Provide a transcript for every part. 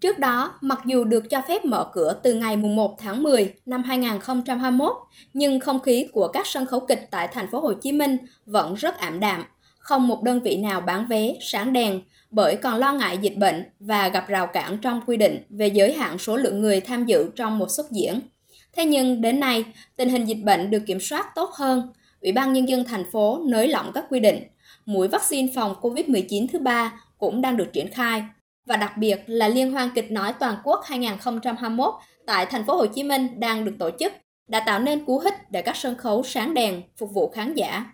Trước đó, mặc dù được cho phép mở cửa từ ngày 1 tháng 10 năm 2021, nhưng không khí của các sân khấu kịch tại thành phố Hồ Chí Minh vẫn rất ảm đạm. Không một đơn vị nào bán vé, sáng đèn bởi còn lo ngại dịch bệnh và gặp rào cản trong quy định về giới hạn số lượng người tham dự trong một suất diễn. Thế nhưng đến nay, tình hình dịch bệnh được kiểm soát tốt hơn. Ủy ban Nhân dân thành phố nới lỏng các quy định. Mũi vaccine phòng COVID-19 thứ ba cũng đang được triển khai và đặc biệt là Liên hoan kịch nói toàn quốc 2021 tại thành phố Hồ Chí Minh đang được tổ chức đã tạo nên cú hích để các sân khấu sáng đèn phục vụ khán giả.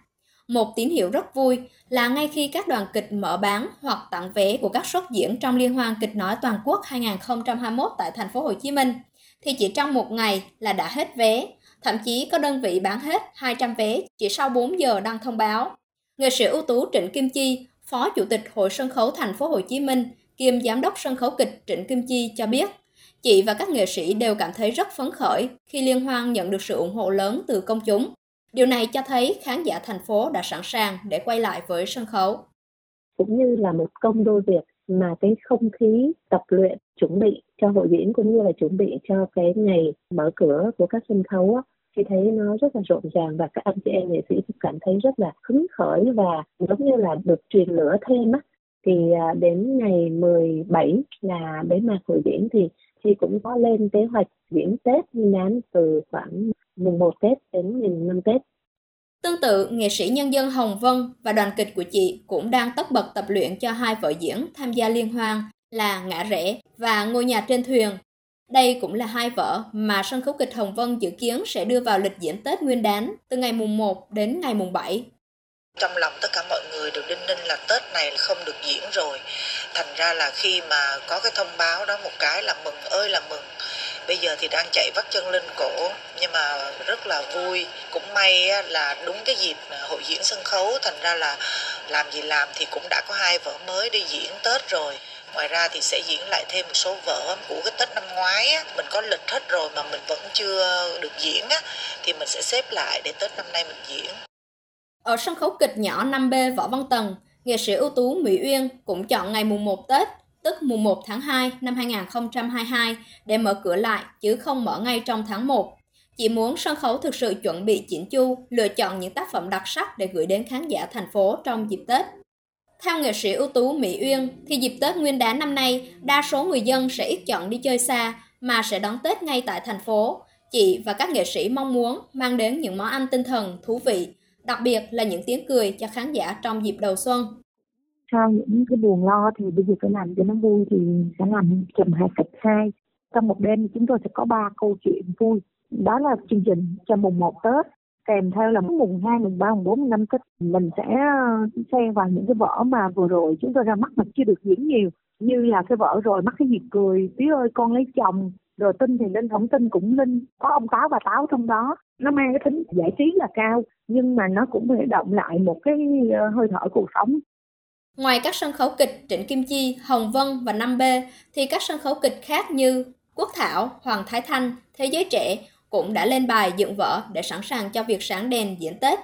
Một tín hiệu rất vui là ngay khi các đoàn kịch mở bán hoặc tặng vé của các suất diễn trong Liên hoan kịch nói toàn quốc 2021 tại thành phố Hồ Chí Minh thì chỉ trong một ngày là đã hết vé, thậm chí có đơn vị bán hết 200 vé chỉ sau 4 giờ đăng thông báo. Nghệ sĩ ưu tú Trịnh Kim Chi, Phó Chủ tịch Hội sân khấu thành phố Hồ Chí Minh kiêm giám đốc sân khấu kịch Trịnh Kim Chi cho biết, chị và các nghệ sĩ đều cảm thấy rất phấn khởi khi liên hoan nhận được sự ủng hộ lớn từ công chúng. Điều này cho thấy khán giả thành phố đã sẵn sàng để quay lại với sân khấu. Cũng như là một công đôi việc mà cái không khí tập luyện chuẩn bị cho hội diễn cũng như là chuẩn bị cho cái ngày mở cửa của các sân khấu á, thì thấy nó rất là rộn ràng và các anh chị em nghệ sĩ cũng cảm thấy rất là hứng khởi và giống như là được truyền lửa thêm á thì à, đến ngày 17 là bế mạc hội diễn thì chị cũng có lên kế hoạch diễn Tết nguyên đán từ khoảng mùng 1 Tết đến mùng 5 Tết. Tương tự, nghệ sĩ nhân dân Hồng Vân và đoàn kịch của chị cũng đang tất bật tập luyện cho hai vở diễn tham gia liên hoan là Ngã Rẽ và Ngôi nhà trên thuyền. Đây cũng là hai vở mà sân khấu kịch Hồng Vân dự kiến sẽ đưa vào lịch diễn Tết Nguyên đán từ ngày mùng 1 đến ngày mùng 7 trong lòng tất cả mọi người đều đinh ninh là tết này không được diễn rồi. Thành ra là khi mà có cái thông báo đó một cái là mừng ơi là mừng. Bây giờ thì đang chạy vắt chân lên cổ nhưng mà rất là vui. Cũng may là đúng cái dịp hội diễn sân khấu thành ra là làm gì làm thì cũng đã có hai vở mới đi diễn tết rồi. Ngoài ra thì sẽ diễn lại thêm một số vở của cái tết năm ngoái á, mình có lịch hết rồi mà mình vẫn chưa được diễn á, thì mình sẽ xếp lại để tết năm nay mình diễn ở sân khấu kịch nhỏ 5B Võ Văn Tần, nghệ sĩ ưu tú Mỹ Uyên cũng chọn ngày mùng 1 Tết, tức mùng 1 tháng 2 năm 2022 để mở cửa lại chứ không mở ngay trong tháng 1. Chị muốn sân khấu thực sự chuẩn bị chỉnh chu, lựa chọn những tác phẩm đặc sắc để gửi đến khán giả thành phố trong dịp Tết. Theo nghệ sĩ ưu tú Mỹ Uyên, thì dịp Tết Nguyên đán năm nay, đa số người dân sẽ ít chọn đi chơi xa mà sẽ đón Tết ngay tại thành phố. Chị và các nghệ sĩ mong muốn mang đến những món ăn tinh thần thú vị, đặc biệt là những tiếng cười cho khán giả trong dịp đầu xuân. Sau những cái buồn lo thì bây giờ phải làm cho nó vui thì sẽ làm chùm hai kịch hai. Trong một đêm thì chúng tôi sẽ có ba câu chuyện vui. Đó là chương trình cho mùng 1 Tết kèm theo là mùng 2, mùng 3, mùng 4, mùng 5 Tết mình sẽ uh, xen vào những cái vở mà vừa rồi chúng tôi ra mắt mà chưa được diễn nhiều như là cái vở rồi mắt cái gì cười tía ơi con lấy chồng rồi tin thì linh không tin cũng linh có ông táo và táo trong đó nó mang cái tính giải trí là cao nhưng mà nó cũng thể động lại một cái ờ, hơi thở cuộc sống Ngoài các sân khấu kịch Trịnh Kim Chi, Hồng Vân và 5B thì các sân khấu kịch khác như Quốc Thảo, Hoàng Thái Thanh, Thế giới trẻ cũng đã lên bài dựng vở để sẵn sàng cho việc sáng đèn diễn Tết.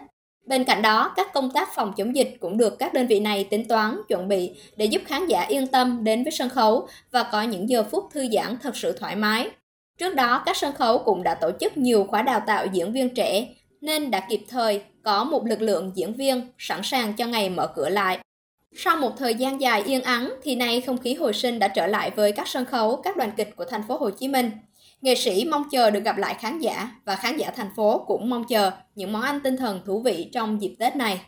Bên cạnh đó, các công tác phòng chống dịch cũng được các đơn vị này tính toán, chuẩn bị để giúp khán giả yên tâm đến với sân khấu và có những giờ phút thư giãn thật sự thoải mái. Trước đó, các sân khấu cũng đã tổ chức nhiều khóa đào tạo diễn viên trẻ, nên đã kịp thời có một lực lượng diễn viên sẵn sàng cho ngày mở cửa lại. Sau một thời gian dài yên ắng thì nay không khí hồi sinh đã trở lại với các sân khấu, các đoàn kịch của thành phố Hồ Chí Minh. Nghệ sĩ mong chờ được gặp lại khán giả và khán giả thành phố cũng mong chờ những món ăn tinh thần thú vị trong dịp Tết này.